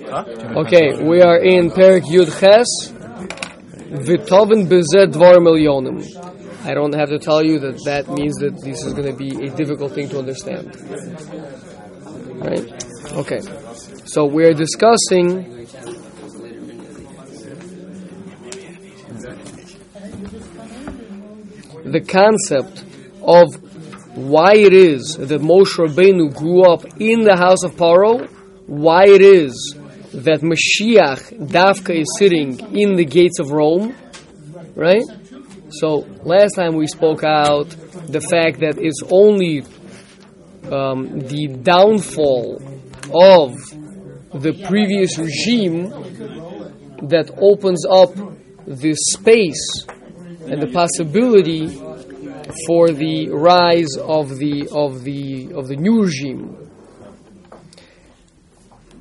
Okay, we are in Perik Yud Ches, Vitoven Bezed Dvar Milyonim. I don't have to tell you that that means that this is going to be a difficult thing to understand. Right? Okay. So we are discussing the concept of why it is that Moshe Rabbeinu grew up in the house of Paro, why it is that Mashiach Dafka is sitting in the gates of Rome, right? So last time we spoke out the fact that it's only um, the downfall of the previous regime that opens up the space and the possibility for the rise of the of the of the new regime.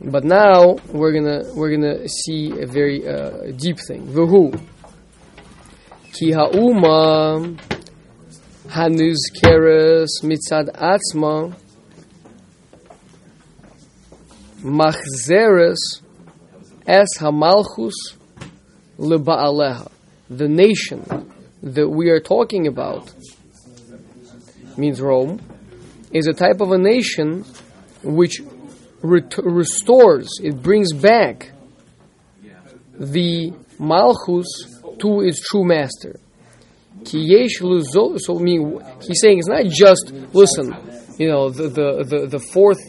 But now we're gonna we're gonna see a very uh, deep thing. V'hu ki ha'uma hanuzkeres mitzad atzma machzeres es hamalchus leba'aleha. The nation that we are talking about means Rome is a type of a nation which ret- restores, it brings back the Malchus to its true master. So, I mean, he's saying it's not just listen, you know, the the the, the fourth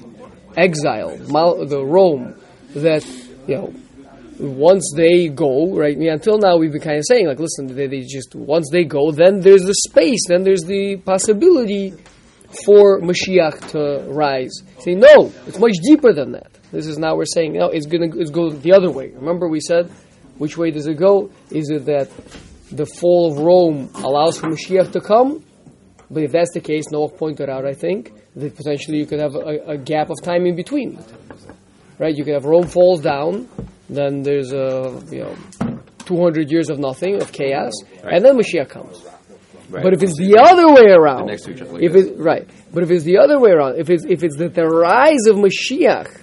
exile, Mal, the Rome, that you know, once they go, right? I mean, until now we've been kind of saying like, listen, they, they just once they go, then there's the space, then there's the possibility for Mashiach to rise. Say no, it's much deeper than that. This is now we're saying no, it's gonna it's go the other way. Remember we said, which way does it go? Is it that the fall of Rome allows for Mashiach to come? But if that's the case, Noah pointed out, I think, that potentially you could have a, a gap of time in between. Right? You could have Rome falls down, then there's a you know 200 years of nothing, of chaos, Right. and then Mashiach comes. Right. But if it's the other way around, next to each other like if this. it right, but if it's the other way around, if it's if it's that the rise of Mashiach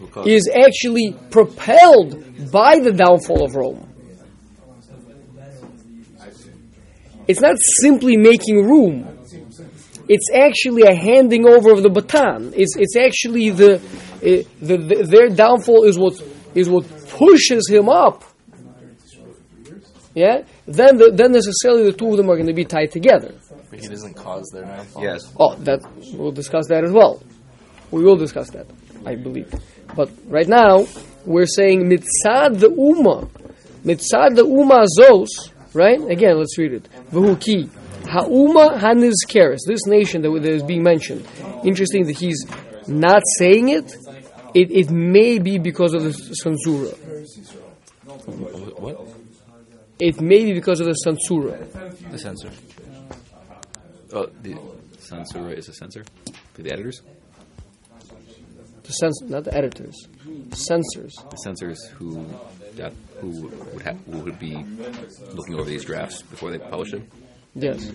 We'll call- is actually propelled by the downfall of Rome. It's not simply making room. It's actually a handing over of the baton. It's it's actually the, eh, the, the their downfall is what is what pushes him up. Yeah. Then the, then necessarily the two of them are going to be tied together. But he doesn't cause their downfall. Yes. Oh, that we'll discuss that as well. We will discuss that, I believe. But right now, we're saying mitzad the umma, mitzad the umma zos. Right? Again, let's read it. V'huki ha'uma hanizkeres. This nation that that is being mentioned. Interesting that he's not saying it. It, it may be because of the censura. What? It may be because of the censura. The censor. Oh, the censor is a censor? For the editors? The cens- not the editors, censors. The censors who that, who would ha- who would be looking over these drafts before they publish them. Yes.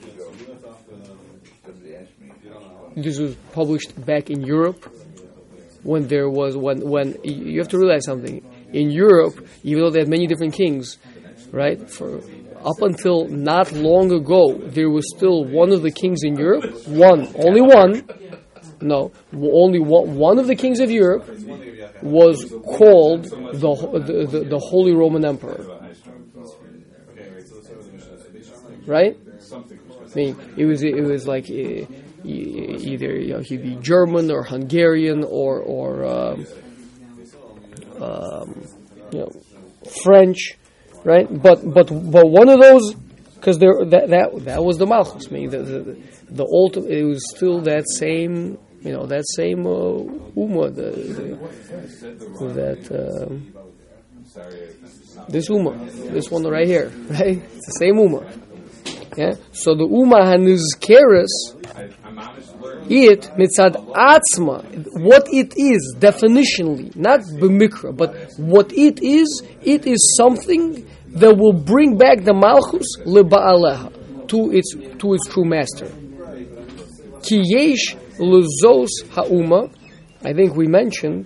This was published back in Europe when there was when when you have to realize something. In Europe, even though they had many different kings, right? For up until not long ago, there was still one of the kings in Europe, one, only one. No, only one, one of the kings of Europe was called the, the, the, the Holy Roman Emperor. Right? I mean, it was it was like either you know, he'd be German or Hungarian or or um, um, you know French, right? But but but one of those because there that that that was the Malchus. Mean, the the, the ultimate it was still that same you know that same uh, Uma the, the that. Um, this Uma, this one right here, right? It's the same Uma. Yeah. So the Uma hanizkeres, it mitzad atzma, what it is definitionally, not b'mikra, but what it is, it is something that will bring back the malchus leba'aleha to its to its true master. Ki yesh lezos ha'uma, I think we mentioned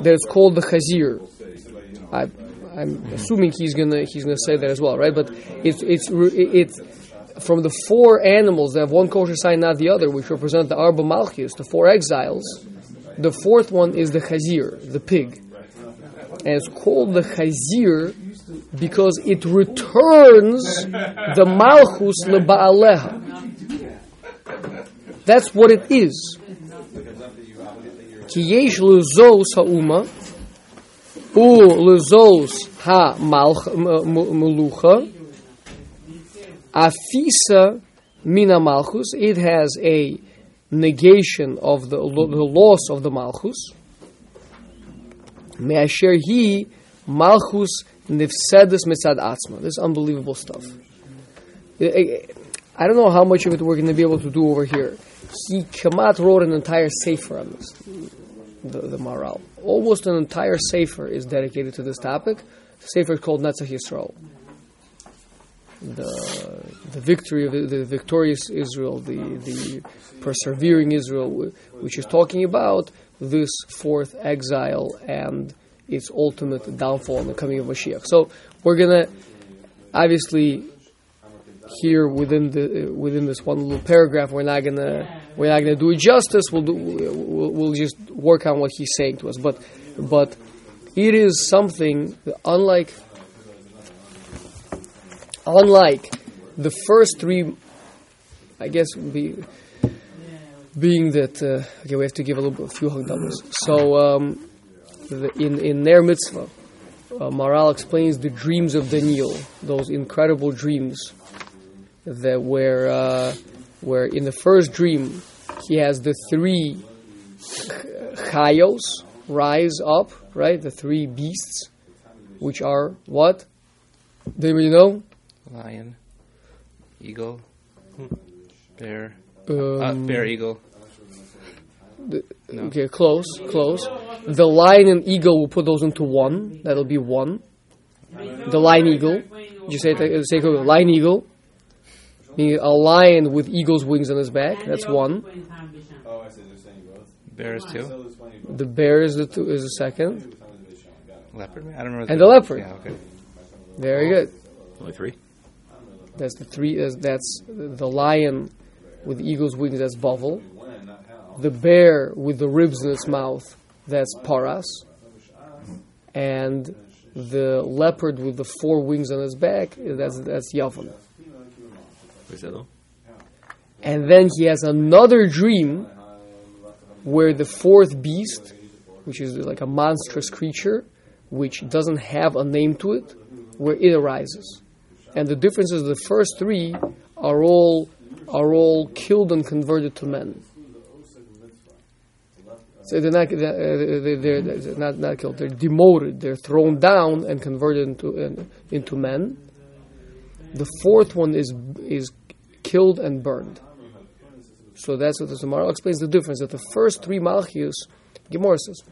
that it's called the Chazir. I, I'm assuming he's gonna he's gonna say that as well, right? But it's it's it's from the four animals that have one kosher sign, not the other, which represent the Arba Malchus, the four exiles. The fourth one is the Chazir, the pig, and it's called the Chazir because it returns the Malchus leBaaleha. That's what it is. Ki lezos ha'uma u ha'melucha afisa mina malchus. It has a negation of the, the loss of the malchus. Me'asher he malchus nifsedes mitzad atzma. This is unbelievable stuff. I don't know how much of it we're going to be able to do over here. He Kamat wrote an entire sefer on this, the, the Maharal. Almost an entire sefer is dedicated to this topic. The sefer is called Netzach Yisrael. The, the victory of the, the victorious Israel, the, the persevering Israel, which is talking about this fourth exile and its ultimate downfall and the coming of Mashiach. So we're to obviously here within the within this one little paragraph we're not gonna we're not gonna do it justice we'll do we'll, we'll just work on what he's saying to us but but it is something that unlike unlike the first three I guess be, being that uh, okay we have to give a little a few hagdamas so um, the, in in their mitzvah uh, Maharal explains the dreams of Daniel those incredible dreams that where uh, where in the first dream he has the three chayos rise up, right? The three beasts, which are what? Do you know? Lion, eagle, bear, Um, uh, bear, eagle. No. Okay, close, close. The lion and eagle will put those into one. That'll be one. The lion eagle. You say it, say it, lion eagle. A lion with eagle's wings on his back. That's one. Bear is two. The bear is the two, is the second. Leopard. I don't remember. And the leopard. Yeah. Okay. Very good. Only three. That's the three. That's, that's the lion with eagle's wings. That's Bavel. The bear with the ribs in its mouth. That's Paras. And the leopard with the four wings on his back. That's that's Yavan. Where's that? all? And then he has another dream where the fourth beast, which is like a monstrous creature, which doesn't have a name to it, where it arises. And the difference is the first three are all are all killed and converted to men. So they're not they're, they're, they're not not killed. They're demoted. They're thrown down and converted into into men. The fourth one is is killed and burned. So that's what the Gemara explains the difference. That the first three Malchius, Gemara says,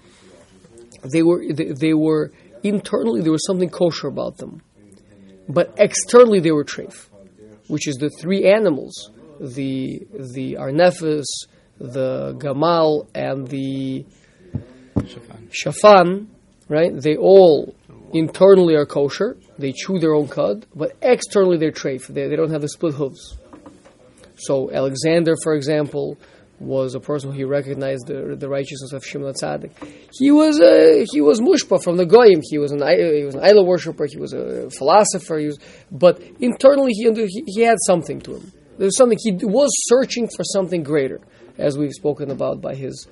they were they, they were internally there was something kosher about them, but externally they were treif, which is the three animals, the the arnefes, the gamal, and the Shafan. shafan. Right? They all internally are kosher. They chew their own cud, but externally they're treif. They, they don't have the split hooves. So Alexander, for example, was a person who he recognized the, the righteousness of Shimon Tzaddik. He was a, he was mushpa from the goyim. He was an he was an idol worshiper. He was a philosopher. He was, but internally he, he he had something to him. There was something he was searching for something greater, as we've spoken about by his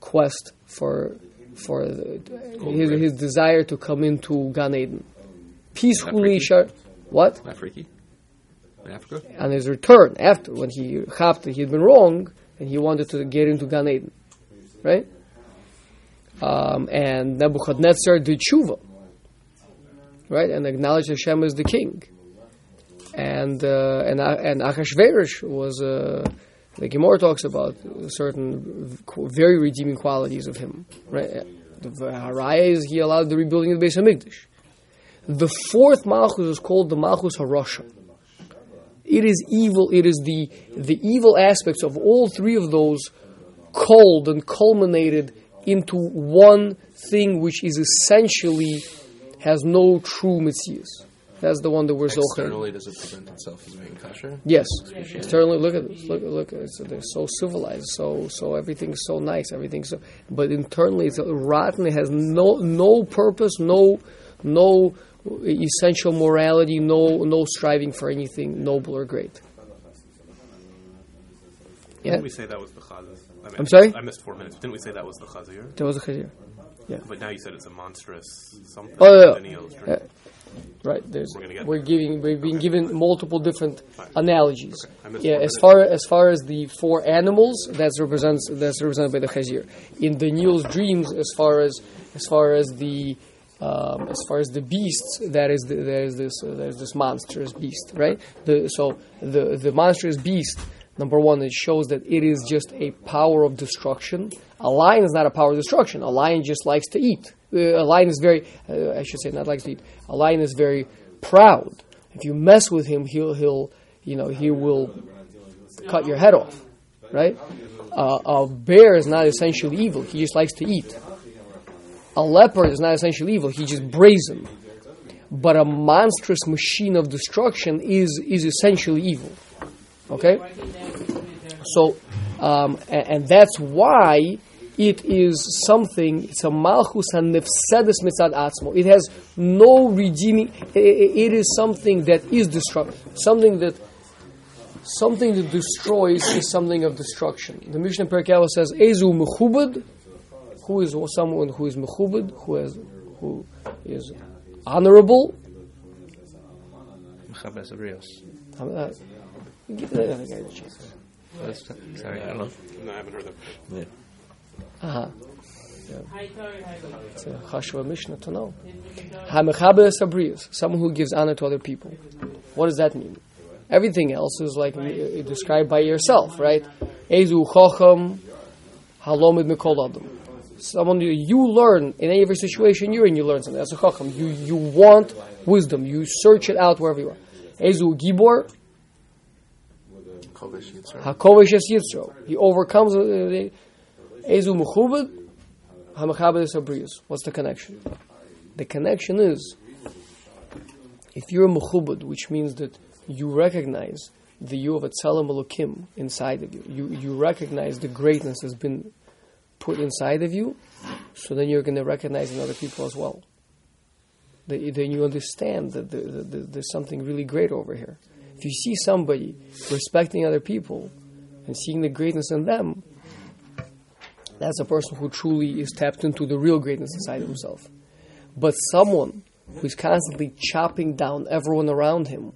quest for for the, his, his desire to come into Gan Eden. Peacefully, shar- what? Not freaky. In Africa. on his return after when he happened he had been wrong and he wanted to get into Gan Eden, right? Um, and Nebuchadnezzar did tshuva, right, and acknowledged Hashem as the king. And uh, and uh, and Achashverosh was uh, the Gemara talks about certain very redeeming qualities of him, right? The Haraya is he allowed the rebuilding of the Beis Hamikdash. The fourth Malchus is called the Malchus Harasha. It is evil. It is the the evil aspects of all three of those culled and culminated into one thing which is essentially has no true mitzvahs. That's the one that we're zoching. Externally, does it present itself as being kosher? Yes, externally look at this. Look, look. It's, they're so civilized, so so everything's so nice, everything's so. But internally, it's rotten. It has no no purpose, no no essential morality, no no striving for anything noble or great. Yeah, Didn't we say that was the chazir? I mean, I'm sorry? I missed four minutes. Didn't we say that was the chazir? there was a chazir. Yeah. But now you said it's a monstrous something. Oh, yeah, yeah. Neil's Yeah. drinking. Right. There's we're, we're giving we've been given multiple different analogies. I missed Yeah, as far as far as the four animals, that's represents that's represented by the chazir. In the Nil's dreams, as far as as far as the um, as far as the beasts, that is the, there is this uh, there's this monstrous beast, right? The, so the the monstrous beast, number one, it shows that it is just a power of destruction. A lion is not a power of destruction. A lion just likes to eat. Uh, a lion is very, uh, I should say, not likes to eat. A lion is very proud. If you mess with him, he'll he'll you know he will cut your head off, right? Uh, a bear is not essentially evil. He just likes to eat. A leopard is not essentially evil. He just brazen. But a monstrous machine of destruction is is essentially evil. Okay. So, um, and, and that's why it is something. It's a malchus and nefsedes mitzad atzmo. It has no redeeming. i- i- It is something that is destructive. Something that something that destroys is something of destruction. The Mishnah Avos says, "Ezu mechubed," who is someone who is mechubed, who has, who is honorable. Mechaber Sabrios. Uh, give the other guy a chance. Sorry, I don't know. No, I haven't heard that. Yeah. Uh-huh. It's a chashva Mishnah to know. Hamechaber sabrius, someone who gives honor to other people. What does that mean? Everything else is like uh, described by yourself, right? Ezu chacham halomid mikol adam. Someone you, you learn in any every situation you're in, you learn something. That's a chacham. You you want wisdom. You search it out wherever you are. Ezu gibor es yitzro. He overcomes. uh, Ezu mechubed hamachabed es abrius. What's the connection? The connection is if you're a mechubed, which means that you recognize the you of a tzelem elokim inside of you. You you recognize the greatness has been put inside of you. So then you're going to recognize in other people as well. The- Then you understand that the, the, the, there's something really great over here. If you see somebody respecting other people and seeing the greatness in them, that's a person who truly is tapped into the real greatness inside himself. But someone who's constantly chopping down everyone around him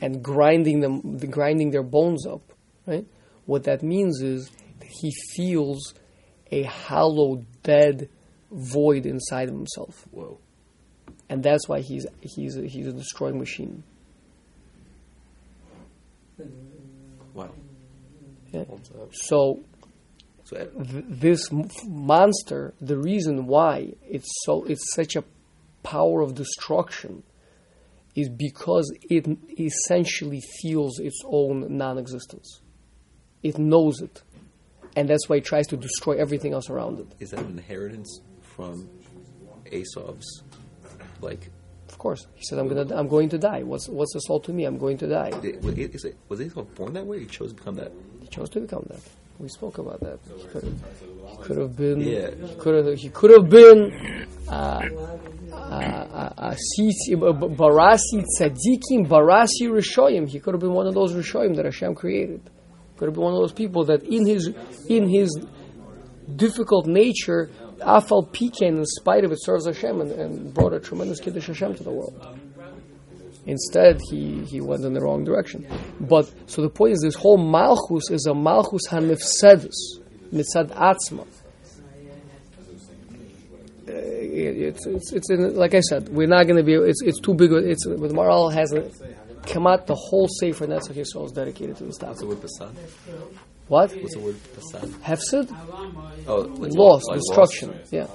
and grinding them, grinding their bones up, right? What that means is that he feels a hollow, dead void inside of himself, Whoa. and that's why he's he's a, he's a destroying machine. Wow. Yeah. So So th- this monster, the reason why it's so it's such a power of destruction is because it essentially feels its own non-existence. It knows it, and that's why it tries to destroy everything else around it. is that an inheritance from Esau's? Like, Of course, he said, "I'm gonna, I'm going to die. What's what's the soul to me? I'm going to die." did, was, it, is it, was Esau born that way? He chose to become that. He chose to become that. We spoke about that. He could have, he could have been. Yeah. He could have. He could have been. Uh, uh, uh, Sisi- uh, Barasi Tzadikim, Barasi Rishoyim. He could have been one of those Rishoyim that Hashem created. Could have been one of those people that in his in his difficult nature, Afal Piken, in spite of it, serves Hashem and, and brought a tremendous Kiddush Hashem to the world. Instead, he, he went in the wrong direction. But so the point is, this whole Malchus is a Malchus hanefsedus mitzad atzma. Uh, it- it's it's it's in, like I said, we're not going to be. It's it's too big. It's with Maharal has a Kamat, the whole Sefer Netzach Yisrael is dedicated to this What's the topic. word? What? What's the word Pasad? Hefsid? Oh, Loss, like destruction. Yeah.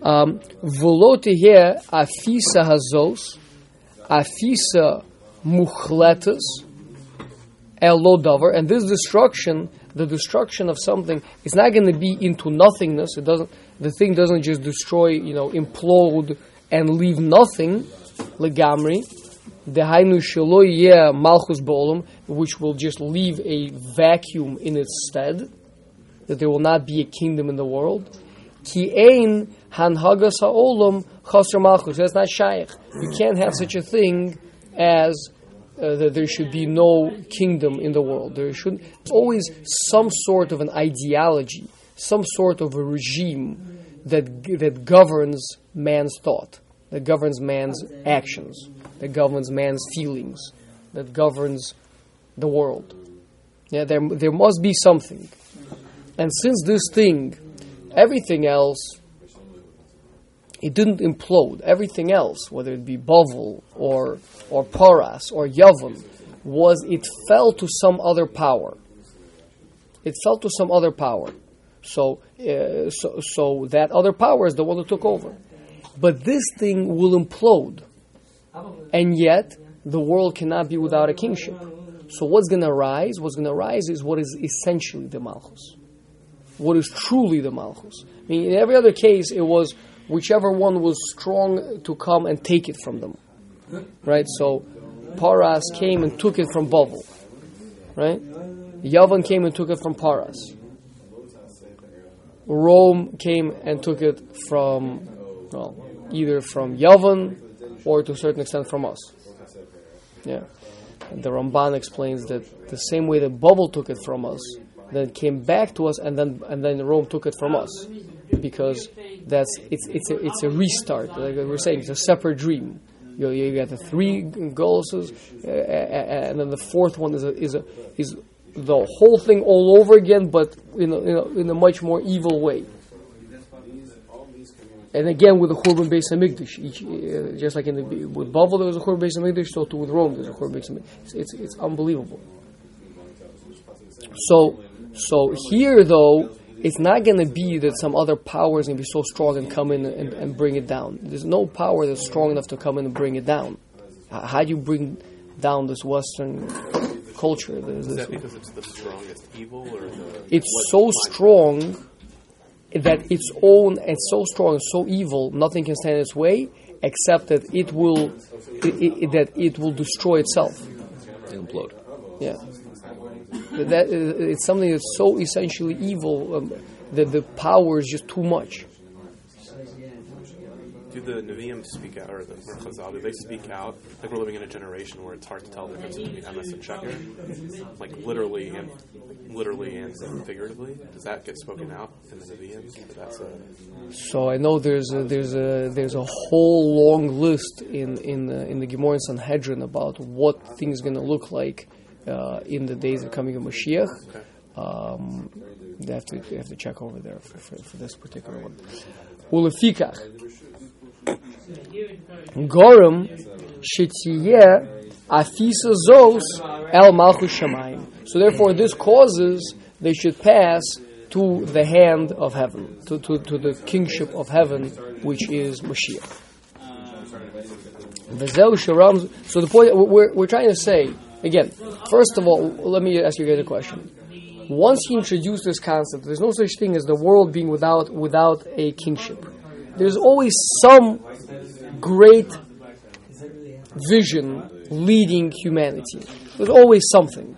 Um, teheh afisa hazos, afisa muchletus, El lo davar, and this destruction, the destruction of something, is not going to be into nothingness. It doesn't. The thing doesn't just destroy, you know, implode and leave nothing. Legamri, dehainu shelo malchus bolam, which will just leave a vacuum in its stead. That there will not be a kingdom in the world. Ki ein hanhagas ha'olam chasr malchus. That's not shaykh. You can't have such a thing as uh, that there should be no kingdom in the world. There should always some sort of an ideology, some sort of a regime that that governs man's thought, that governs man's actions, that governs man's feelings, that governs the world. Yeah, there there must be something, and since this thing, everything else it didn't implode. Everything else, whether it be Bavel or or Paras or Yavon, was it fell to some other power. It fell to some other power. So, uh, so, so that other power is the one that took over. But this thing will implode, and yet the world cannot be without a kingship. So, what's going to rise? What's going to rise is what is essentially the Malchus. What is truly the Malchus. I mean, in every other case, it was whichever one was strong to come and take it from them. Right? So Paras came and took it from Bavel. Right? Yavan came and took it from Paras. Rome came and took it from, well, either from Yavan or to a certain extent from us. Yeah. And the Ramban explains that the same way that Bavel took it from us, then came back to us, and then and then Rome took it from us, because that's it's it's a it's a restart. Like we we're saying, it's a separate dream. You, you got the three goals, uh, and then the fourth one is a, is a, is the whole thing all over again, but in a, in a, in a much more evil way. And again, with the Churban Beis Hamikdash, each, uh, just like in the with Bavel there was a Churban Beis Hamikdash, so too with Rome there's a Churban Beis Hamikdash. It's, it's it's unbelievable. So so here though, it's not going to be that some other power is going to be so strong and come in and, and bring it down. There's no power that's strong enough to come in and bring it down. How do you bring down this Western culture? This, Is that because it's the strongest evil, or the, it's so strong that its own it's so strong and so evil, nothing can stand in its way, except that it will it, it, that it will destroy itself. implode. Yeah, that it's something that's so essentially evil um, that the power is just too much. Do the Nevi'im speak out, or the Chazal, do they speak out? Like we're living in a generation where it's hard to tell the difference between emes and sheker, like literally and literally and figuratively. Does that get spoken out in the Nevi'im? So That's a So I know there's a, there's a there's a whole long list in in the, in the Gemara and Sanhedrin about what things going to look like uh, in the days of coming of Mashiach. Um, they have to they have to check over there for, for, for this particular one. Ulefikach Shetiyeh Afisa Zos El Malchus Shamayim. So therefore, this causes they should pass to the hand of heaven, to, to, to the kingship of heaven, which is Mashiach. So the point we're, we're trying to say again. First of all, let me ask you guys a question. Once he introduced this concept, there's no such thing as the world being without without a kingship. There's always some great vision leading humanity. There's always something.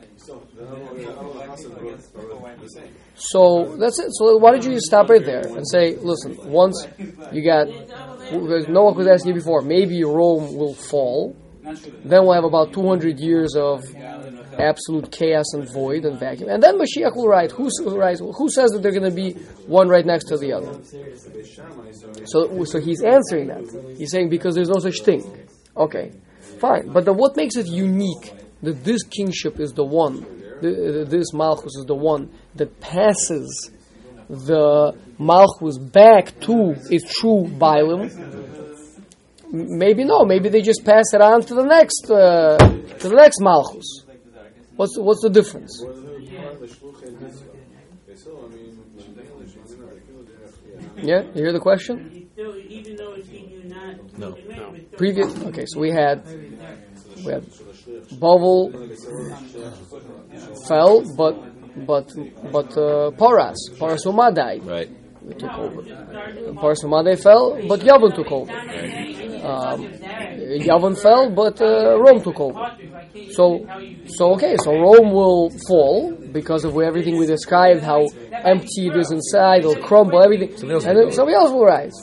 So that's it. So why don't you just stop right there and say, listen, once you got, because Noah was asking you before, maybe Rome will fall. Then we'll have about 200 years of absolute chaos and void and vacuum. And then Mashiach will rise. Who? Who says that they're going to be one right next to the other? So, so he's answering that. He's saying because there's no such thing. Okay, fine. But then what makes it unique that this kingship is the one, the, this Malchus is the one that passes the Malchus back to its true Bailim? Maybe no. Maybe they just pass it on to the next uh, to the next Malchus. What's the, what's the difference? Yeah, you hear the question? No. Previous. Okay, so we had we had Bavel, fell, but but but uh, Paras, Paras Umah died. Took over. Paras Umah fell, but Yavin took over. Um, Yavin fell, but uh, Rome took over. So, so okay, so Rome will fall because of everything we described, how empty it is inside, it'll crumble, everything, and then somebody else will rise.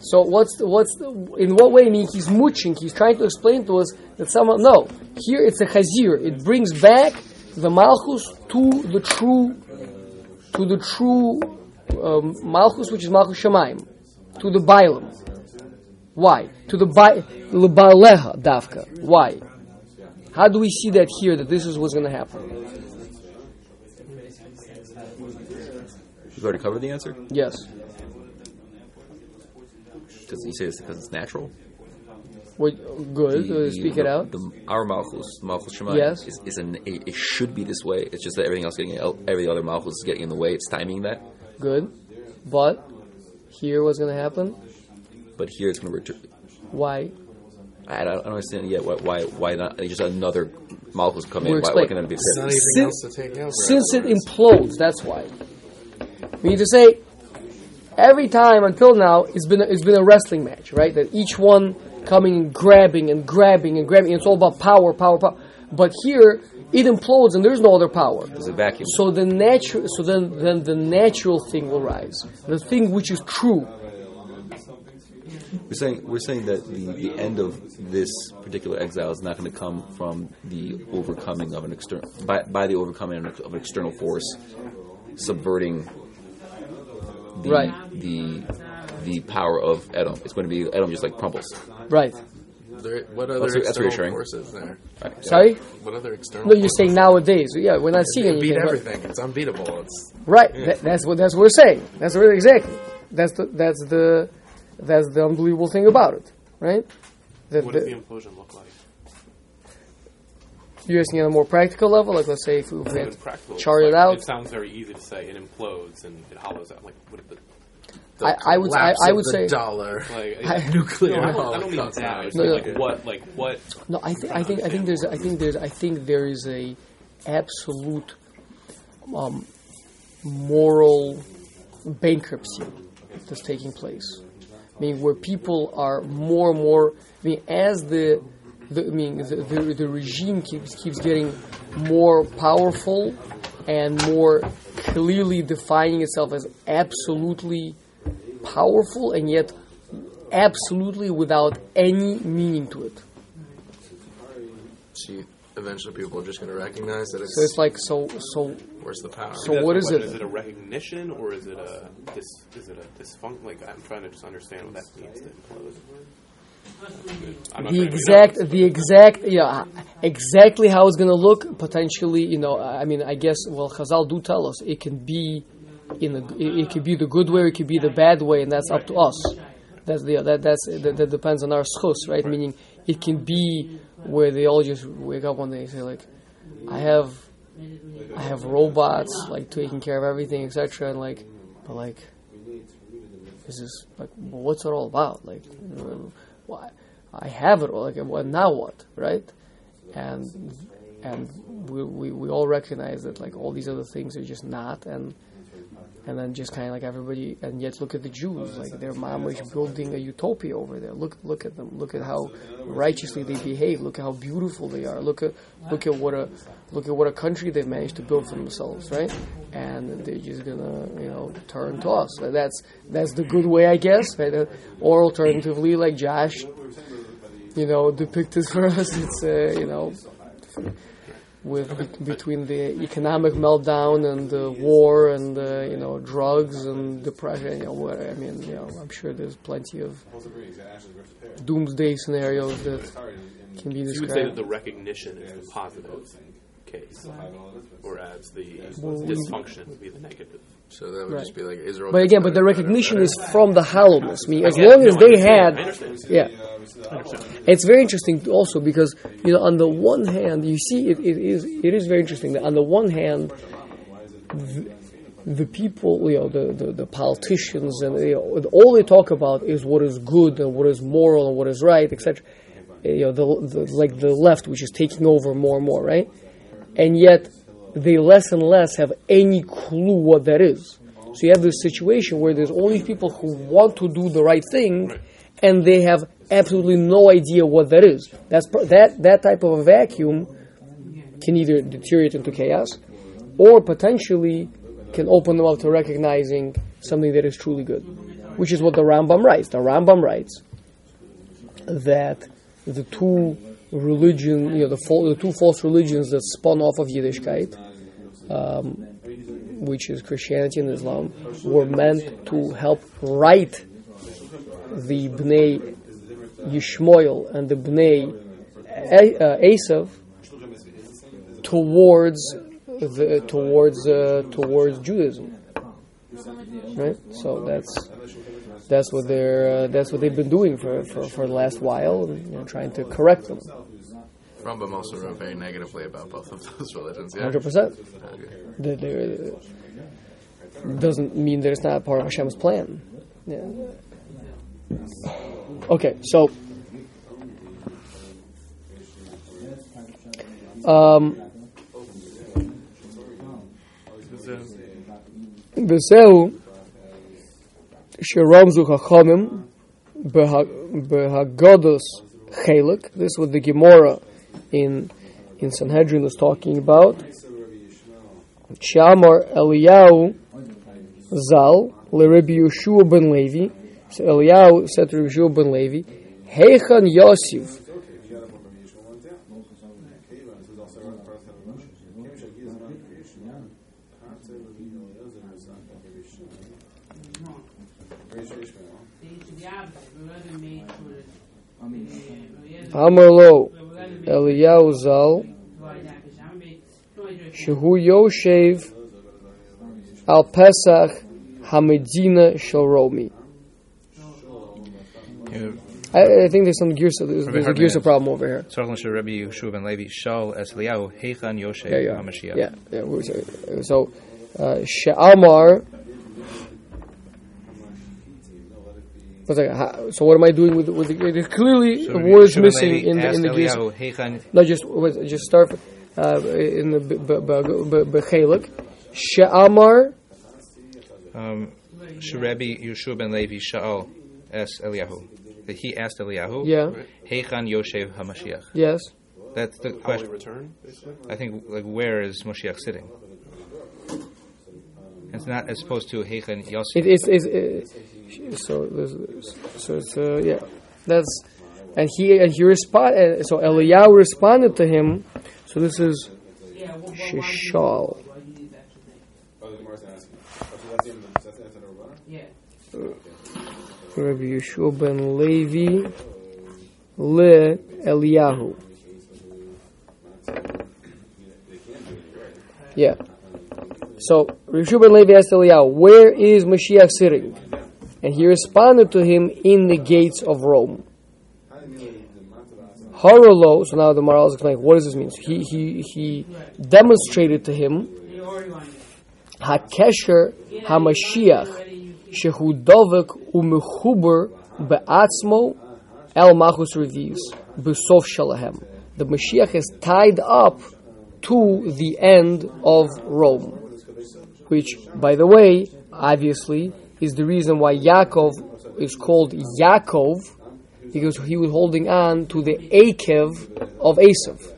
So what's the, what's the, in what way? I mean, he's mooching. He's trying to explain to us that someone no. Here it's a chazir. It brings back the malchus to the true, to the true um, malchus, which is malchus shemaim, to the bailam. Why? To the bai lebaleha dafka. Why? How do we see that here? That this is what's going to happen? You've already covered the answer. Yes. Does you say it's because it's natural? What, good. The- uh, speak it out. The, our malchus, malchus Shemayim, Yes. is, is an, it, it should be this way. It's just that everything else getting every other malchus is getting in the way. It's timing that. Good. But here, what's going to happen? But here it's going to return. Why? I don't, I don't understand yet why why why not just another malchus come We'll in. Why, explain. why can that be There's not fixed? anything Since- else to take. Since it implodes, that's why. We need to say every time until now it's been a, it's been a wrestling match, right? That each one coming and grabbing and grabbing and grabbing. It's all about power, power, power. But here it implodes and there's no other power. There's a vacuum. So the natural, so then then the natural thing will rise. The thing which is true. We're saying we're saying that the, the end of this particular exile is not going to come from the overcoming of an external by, by the overcoming of an external force subverting the Right. the the power of Edom. It's going to be Edom just like crumbles. Right. There, what other That's- that's external reassuring. forces there? Right? Sorry. What other external? No, you're saying nowadays. Yeah, we're not seeing It beat anything. but- everything. It's unbeatable. It's Right. That, that's what that's what we're saying. That's what exactly. That's the that's the that's the unbelievable thing about it, right? That What does the- the implosion look like? you're asking on a more practical level, like let's say if we Even had to practical. chart it like- out. It sounds very easy to say. It implodes and it hollows out. Like what? If the, the I- I would- I- collapse I of would the say- dollar. like I- Nuclear No, I don't, I don't mean that. No, no. like what? Like what? No, I think I think I think there's I think there's I think there is a absolute um, moral bankruptcy that's taking place. I mean, where people are more and more. I mean, as the, the I mean the, the the regime keeps keeps getting more powerful and more clearly defining itself as absolutely powerful, and yet absolutely without any meaning to it. See, eventually people are just going to recognize that it's, So it's like so so where's the power. So That's what the is question. it? Is it a recognition or is it a dis, is it a dysfunction? Like I'm trying to just understand what that means to implode. The exact the exact yeah exactly how it's going to look potentially you know I mean I guess well Chazal do tell us it can be in the it, it could be the good way or it could be the bad way and that's up to us. That's the that that's that, that depends on our schus right? Meaning it can be where they all just wake up one day and say like I have I have robots like taking care of everything etc and like but like this is like well, what's it all about? Like why I have it all like well, now what right? And and we, we, we all recognize that like all these other things are just not and and then just kind of like everybody and yet look at the Jews like they're mamish building a utopia over there. Look look at them. Look at how righteously they behave. Look at how beautiful they are. Look at look at what a look at what a country they've managed to build for themselves right? And they're just gonna you know turn to us. That's that's the good way I guess. Right or alternatively like Josh you know depicted for us. It's uh, you know with be- between the economic meltdown and the war and the you know drugs and depression. You know, what I mean, you know, I'm sure there's plenty of doomsday scenarios that can be You would say that described. the recognition is the positive case, whereas the Well, we- dysfunction would be the negative. So that would Right. just be like Israel. But gets again, but the better, better, recognition better. is from the hollowness. I mean, as long as they. I had, understand. yeah. Uh, it's very interesting also because you know on the one hand you see it, it is it is very interesting that on the one hand the, the people you know the, the, the politicians and you know, all they talk about is what is good and what is moral and what is right etc you know the, the like the left which is taking over more and more right and yet they less and less have any clue what that is. So you have this situation where there's all these people who want to do the right thing, and they have absolutely no idea what that is. That's pr- that that type of a vacuum can either deteriorate into chaos, or potentially can open them up to recognizing something that is truly good, which is what the Rambam writes. The Rambam writes that the two religion, you know, the, fal- the two false religions that spun off of Yiddishkeit, um, which is Christianity and Islam, were meant to help right the Bnei Yishmael and the Bnei uh, Esav towards the, towards uh, towards Judaism, right? So that's that's what they're uh, that's what they've been doing for, for, for the last while, and, you know, trying to correct them. Rambam also wrote very negatively about both of those religions. hundred percent. Doesn't mean that it's not part of Hashem's plan. Yeah. Okay, so. Um, Shiramzu Chachamim Behagodos Chalik. This was the Gemara in in Sanhedrin is talking about. Shamar Eliyahu Zal LeRebbi Yehoshua ben Levi. Eliyahu said to Yehoshua ben Levi, Heichan Yosef אמר לו אליהו ז"ל שהוא יושב על פסח המדינה של רומי. I, I think there's some Girsa, there's, there's a Rabbi Girsa Hartman. problem over here. Tzarech l'sher Rabbi Yeshua ben Levi Shal es Liyahu Heichan Yoshe Yeah, yeah, HaMashiach. yeah, yeah. we- So, so uh, She'amar. What's that? How- So what am I doing with with the, there's clearly So words Yeshua missing in the in asked the Girsa. Eliyahu No, just wait, just start uh, in the Bechelik. She'amar. um, Shel Rabbi Yehoshua ben Levi Shal es Eliyahu. That he asked Eliyahu Yeah. Heichan Yoshe HaMashiach. Yes. That's the How question. return? I think like where is Moshiach sitting? It's not as opposed to Heichan Yosef. It is. So so it's uh, yeah. That's and he and he respond. Uh, so Eliyahu responded to him. So this is Shishal. Rabbi Yehoshua ben Levi le Eliyahu. Yeah. So Rabbi Yehoshua ben Levi asked Eliyahu, "Where is Mashiach sitting?" And he responded to him, "In the gates of Rome." Harolo. So now the Maharal is explaining what does this mean. So he he he demonstrated to him Hakesher Hamashiach shehu dovek umechuber be'atzmo el machus revius besof shalahem. The Mashiach is tied up to the end of Rome, which, by the way, obviously is the reason why Yaakov is called Yaakov because he was holding on to the Akev of Esav.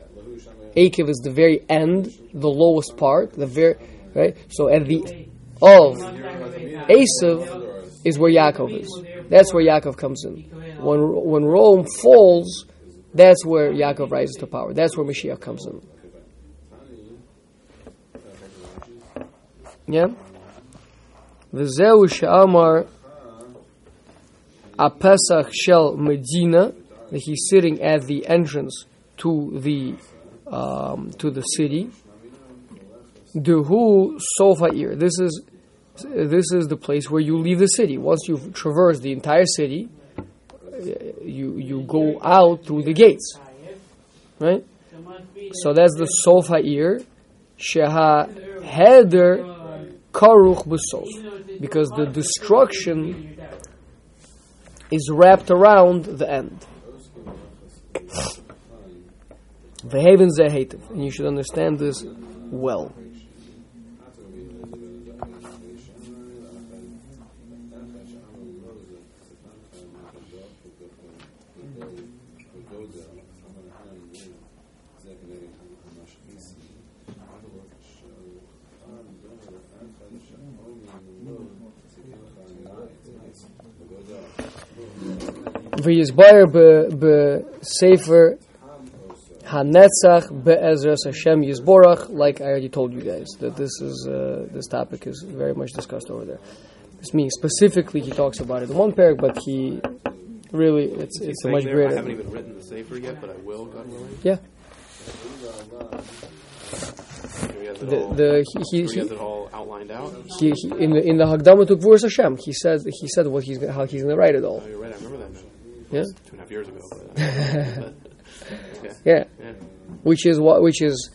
Akev is the very end, the lowest part, the very right. So at the of Esav is where Yaakov is. That's where Yaakov comes in. When when Rome falls, that's where Yaakov rises to power. That's where Mashiach comes in. Yeah. V'zeu she'amar a Pesach shel Medina, that he's sitting at the entrance to the um, to the city. Duhu Sofair. This is this is the place where you leave the city. Once you've traversed the entire city, you you go out through the gates, right? So that's the Sofair. Sheha Heder Karuch B'Sof, because the destruction is wrapped around the end. Vehaven zehetiv. And you should understand this well. ויסבר בספר Hanetzach be'ezras Hashem Yizborach. like I already told you guys, that this is uh, this topic is very much discussed over there. This means specifically he talks about it in one paragraph, but he really it's it's much greater. I haven't even written the sefer yet, but I will, God willing. Yeah the the he, he he, has it all outlined out. he, he in the in the Hagdama to Gvuras Hashem, he said he said what he's how he's going to write it all. Oh, you're right. I remember that now. Yeah, Two and a half years ago. But, okay. yeah, Yeah. which is what which is.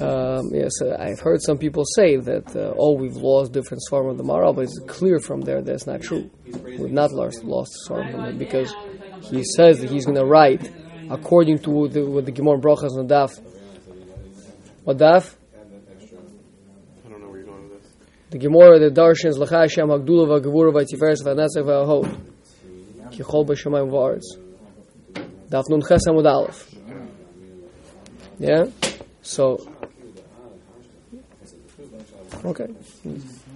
Um, yes, uh, I've heard some people say that uh, oh we've lost different form of the Maharal, but it's clear from there that's not true. We've not lost lost it because he says that he's going to write according to the, what the Gemara Brachas on Daf. What Daf? I don't know where you're going with this. The Gemara, the Darshans, L'cha Hashem, Hagdula, V'Gevura, V'Tiferes, V'Netzach, V'Ahod. Kichol B'Shamayim V'Aretz. Daf Nun Ches. Yeah? So, okay.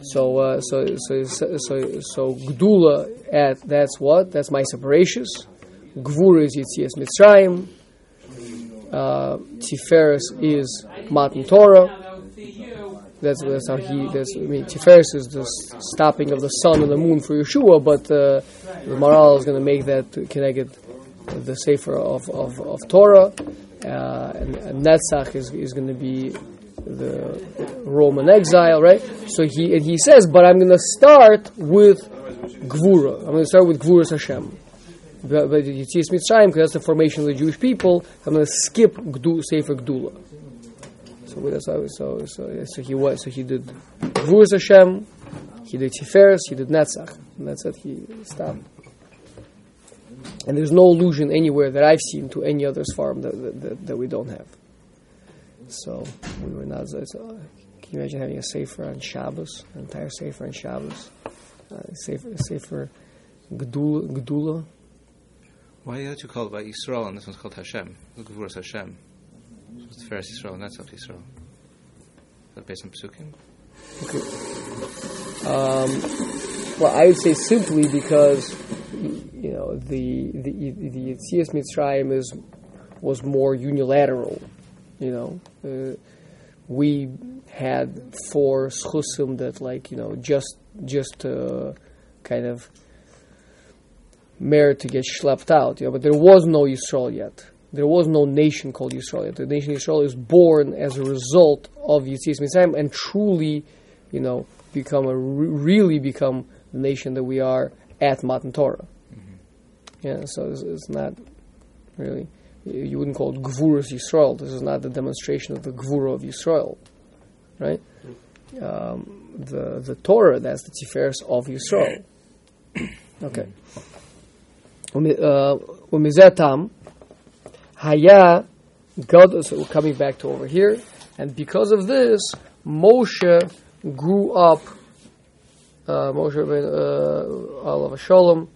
So, uh, so, so, so, so, so Gdula, at, that's what? That's my separations. Gvura is Yitzias Mitzrayim. Uh, Tiferes is Matan Torah. That's that's how he. That's I mean, Tiferes is the stopping of the sun and the moon for Yehoshua, but uh, the Maharal is going to make that connected the Sefer of of, of Torah, uh, and, and Netzach is is going to be the Roman exile, right? So he and he says, but I'm going to start with Gvura. I'm going to start with Gvuras Hashem. But, but Yitzias Mitzrayim, because that's the formation of the Jewish people. I'm going to skip Gdu, Sefer Gdula. So that's how, so so so he was so he did Gvuras Hashem, he did Tiferes, he did Netzach, and that's it. He stopped. And there's no allusion anywhere that I've seen to any other farm that, that, that, that we don't have. So we were not. So, can you imagine having a sefer on Shabbos, an entire sefer on Shabbos, uh, sefer Gdula, Gdula? Why are the two called by Israel and this one's called Hashem? Gvuras Hashem. Tiferes Yisrael and that's Yisrael. Is that based on Pesukim? Um, well, I would say simply because you know the the the Yitzias Mitzrayim is was more unilateral. You know, uh, we had four schusim that like you know just just uh, kind of merit to get schlepped out. You know, but there was no Yisrael yet. There was no nation called Yisrael yet. The nation Yisrael is born as a result of Yitzias Mitzrayim and truly, you know, become a re- really become the nation that we are at Matan Torah. Yeah, so it's, it's not really you wouldn't call it Gvuras Yisrael. This is not the demonstration of the Gvura of Yisrael, right? Um, the the Torah that's the Tiferes of Yisrael. Okay. ומ- Haya God, so we're coming back to over here, and because of this, Moshe grew up. Uh, Moshe ben uh, Alav Shalom,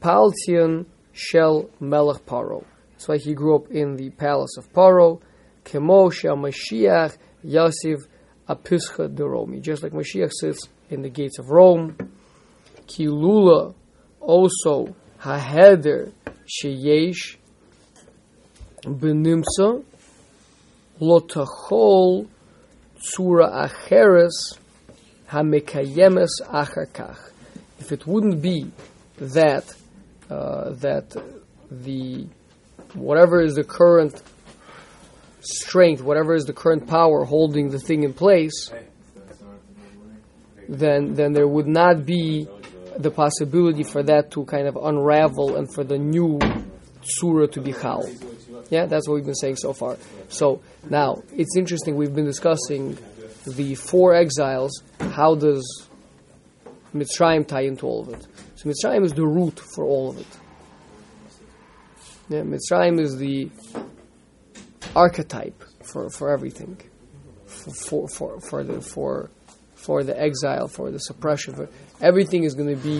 Paltion Shel Melech Paro. That's why he grew up in the palace of Paro. Kemoshe Mashiach Yasiv Apischa Doromi. Just like Mashiach sits in the gates of Rome. Kilula also Haheder Sheyesh benimsa lotachol tsura acheres hamekayemes achakach. If it wouldn't be that uh, that the whatever is the current strength, whatever is the current power holding the thing in place, then then there would not be the possibility for that to kind of unravel and for the new surah to be chal. Yeah, that's what we've been saying so far. So now it's interesting. We've been discussing the four exiles. How does Mitzrayim tie into all of it? So Mitzrayim is the root for all of it. Yeah, Mitzrayim is the archetype for, for everything, for, for, for, for the for for the exile, for the suppression, for everything is going to be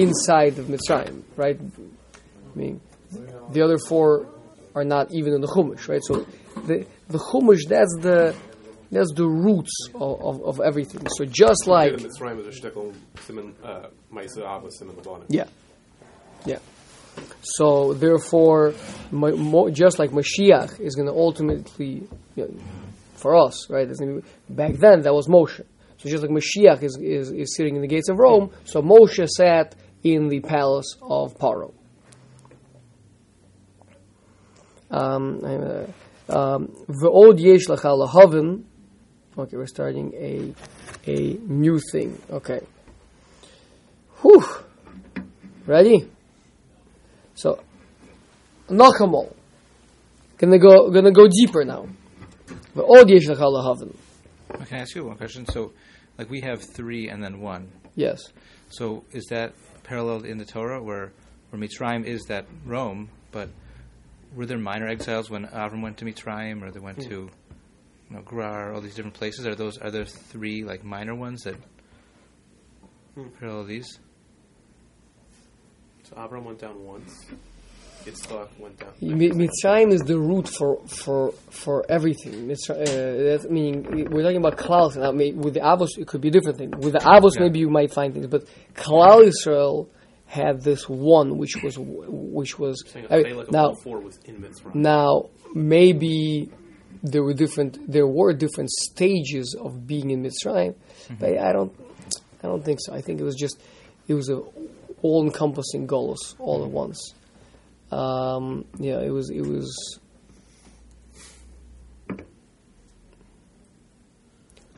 inside of Mitzrayim, right? I mean, the other four are not even in the Chumash, right? So the the Chumash that's the that's the roots of, of, of everything. So just like Good, Mitzrayim is a shtickle, siman, uh, Maisa Abba, siman Labanim. yeah, yeah. So therefore, mo- just like Mashiach is going to ultimately, you know, for us, right? be- back then that was Moshe. So just like Mashiach is, is, is sitting in the gates of Rome, so Moshe sat in the palace of Paro. Um, um, yesh lecha lahavin. Okay, we're starting a a new thing. Okay. Whew. Ready? So, Nachamol. Gonna go, gonna go deeper now. V'od yesh lecha lahavin. Can I ask you one question? So, like we have three and then one. Yes. So is that paralleled in the Torah where where Mitzrayim is that Rome, but were there minor exiles when Avram went to Mitzrayim or they went to you know, Gerar, all these different places? Are those are there three like minor ones that parallel these? So Avram went down once. Yitzchak went down. Mi- Mitzrayim is the root for for for everything. Mitzra- uh, that's meaning we're talking about Klal. Now, may- with the Avos, it could be a different thing. With the Avos, Yeah. maybe you might find things, but Klal Israel had this one, which was which was Saying I a mean, now four was in Mitzrayim. now maybe there were different there were different stages of being in Mitzrayim, but I don't I don't think so. I think it was just it was a all encompassing goals all at once. Um, yeah, it was it was.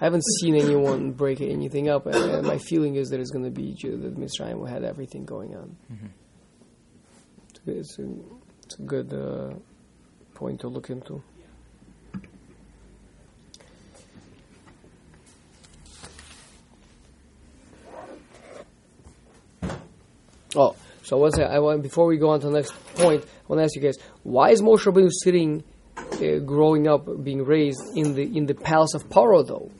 I haven't seen anyone break anything up, and, and my feeling is that it's going to be that Mitzrayim had everything going on. It's, a, good- it's a, it's a good uh, point to look into. Oh, so what's that? I want before we go on to the next point, I want to ask you guys: Why is Moshe Rabbeinu sitting, uh, growing up, being raised in the in the palace of Paro? Though,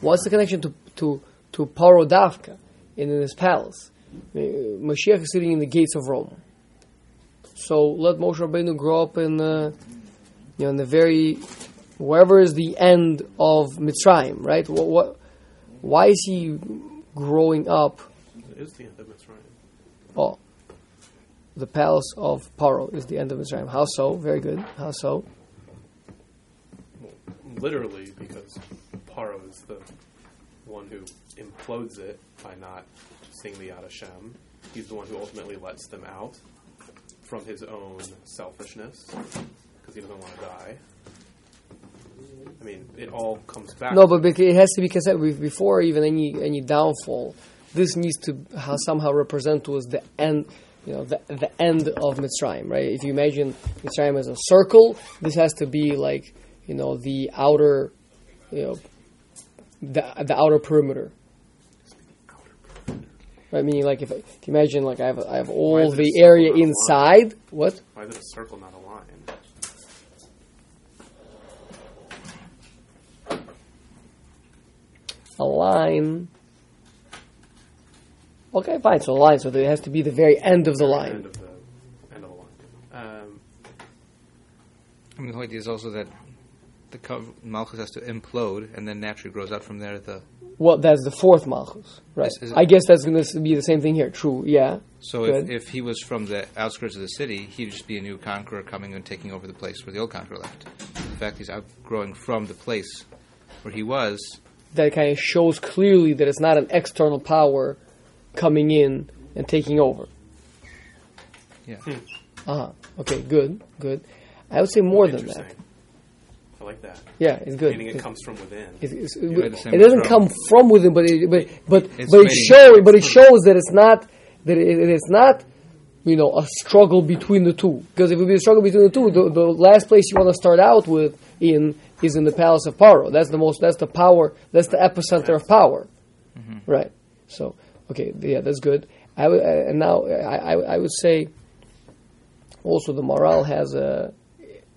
what's the connection to to to Paro Davka in his palace? Mashiach is sitting in the gates of Rome. So let Moshe Rabbeinu grow up in, uh, you know, in the very wherever is the end of Mitzrayim, right? What, what why is he growing up? It is the end of Mitzrayim. Oh, the palace of Paro is the end of Mitzrayim. How so? Very good. How so? Literally, because Paro is the one who implodes it by not seeing the Yad Hashem. He's the one who ultimately lets them out from his own selfishness because he doesn't want to die. I mean, it all comes back. No, but it has to be because before even any any downfall. This needs to somehow represent to us the end, you know, the, the end of Mitzrayim, right? If you imagine Mitzrayim as a circle, this has to be like, you know, the outer, you know, the the outer perimeter. Right, meaning like if, if you imagine like I have I have all is it a the circle, area not line? inside. What? Why is it a circle, not a line? a line. Okay, fine. So a line. So there has to be the very end of the line. End of the end of the line. Um, I mean, the whole idea is also that the co- Malchus has to implode and then naturally grows out from there. The Well, that's the fourth malchus, right? Is- is it- I guess that's going to be the same thing here. True. Yeah. so if, if he was from the outskirts of the city, he'd just be a new conqueror coming and taking over the place where the old conqueror left. In fact he's outgrowing from the place where he was, That kind of shows clearly that it's not an external power coming in and taking over. yeah. Uh huh. Okay. Good. Good. I would say more than that. Interesting. I like that. Yeah, it's good. Meaning it It's- comes from within. It, it's- made it doesn't with come from within, but it, but but It's but it shows but it shows that it's not that it, it is not you know a struggle between the two. Because if it would be a struggle between the two, the, the last place you want to start out with in is in the palace of Paro. That's the most. That's the power. That's the epicenter of power. Right. So okay, yeah, that's good. I uh, and now I, I I would say also the Maharal has a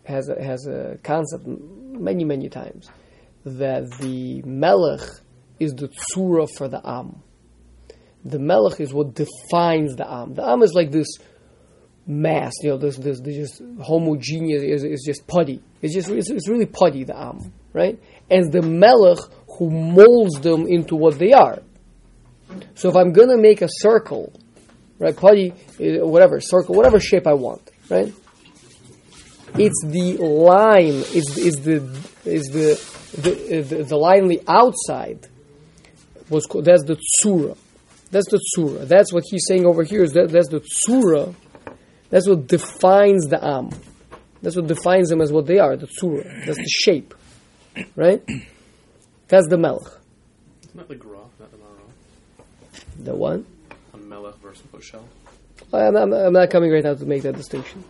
has a, has a concept m- many many times that the melech is the tzura for the am. The melech is what defines the am. The am is like this mass, you know, this this, this just homogeneous is, just putty. It's just it's, it's really putty the am, right? And the melech who molds them into what they are. So if I'm gonna make a circle, right, putty, eh, whatever circle, whatever shape I want, right? It's the line, is is the is the the, the the line the outside was called, that's the tsura. That's the tsura. That's what he's saying over here. Is that that's the tsura. That's what defines the am. That's what defines them as what they are. The tsura. That's the shape, right? That's the melech. Isn't that the gra, not the mara? The one. On melech versus Hoshel? I'm, I'm, I'm not coming right now to make that distinction.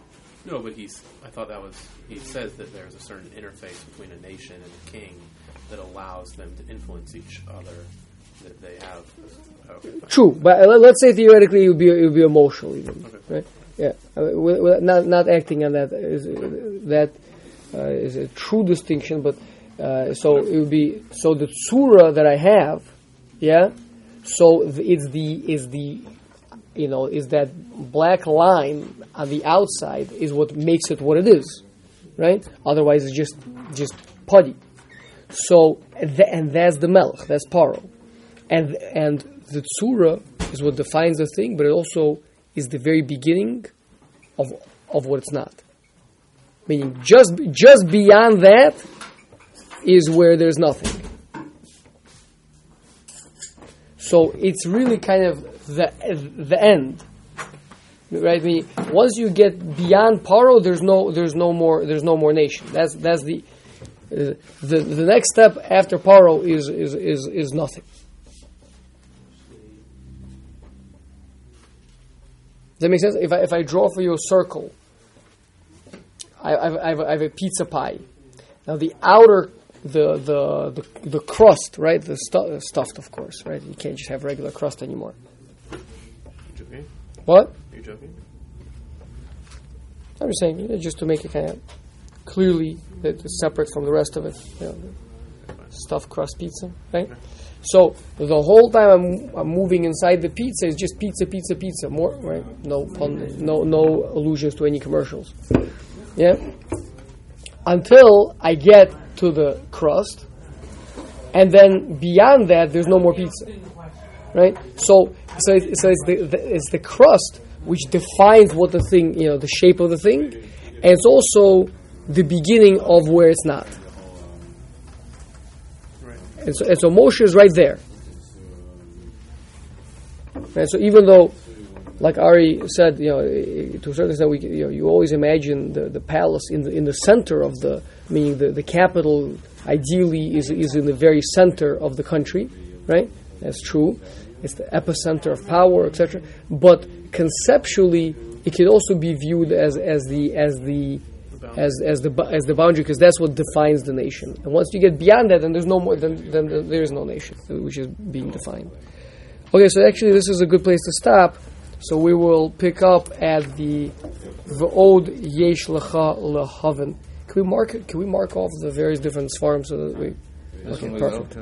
No, but he's. I thought that was. He says that there's a certain interface between a nation and a king that allows them to influence each other. That they have. Okay. True, but uh, let's say theoretically it would be it would be emotional even, Okay. right? Yeah, I mean, wi- wi- not not acting on that is that uh, is a true distinction, but uh, so it would be so the tsura that I have, yeah. So it's the is the you know is that black line on the outside is what makes it what it is, right? Otherwise, it's just just putty. So and that's the melech, that's paro and and the tsura is what defines the thing, but it also is the very beginning of of what it's not. Meaning, just just beyond that is where there's nothing. So it's really kind of the the end, right? Once you get beyond paro, there's no there's no more there's no more nation. That's that's the the the next step after paro is is is is nothing. Does that make sense? If I, if I draw for you a circle, I, I, have, I, have, I have a pizza pie. Now the outer, the the the, the crust, right? The stu- stuffed, of course, right? You can't just have regular crust anymore. What? Are you joking? I'm just saying, just to make it kind of clearly that it's separate from the rest of it. You know, stuffed crust pizza, right? So the whole time I'm, I'm moving inside the pizza is just pizza, pizza, pizza. More right? No pun, no no allusions to any commercials. Yeah. Until I get to the crust, and then beyond that, there's no more pizza. Right. So so it's, so it's the, the it's the crust which defines what the thing you know the shape of the thing, and it's also the beginning of where it's not. And so, and so Moshe is right there. And so even though, like Ari said, you know, to a certain extent, we, you know, you always imagine the, the palace in the in the center of the, meaning the, the capital ideally is is in the very center of the country, right? That's true. It's the epicenter of power, etc. But conceptually, it can also be viewed as as the as the as as the as the boundary because that's what defines the nation. And once you get beyond that, then there's no more. Then, then there is no nation which is being defined. Okay, so actually, this is a good place to stop. So we will pick up at the V'od Yesh Lecha Lehaven. Can we mark? Can we mark off the various different farms so that we? This Okay, one was perfect.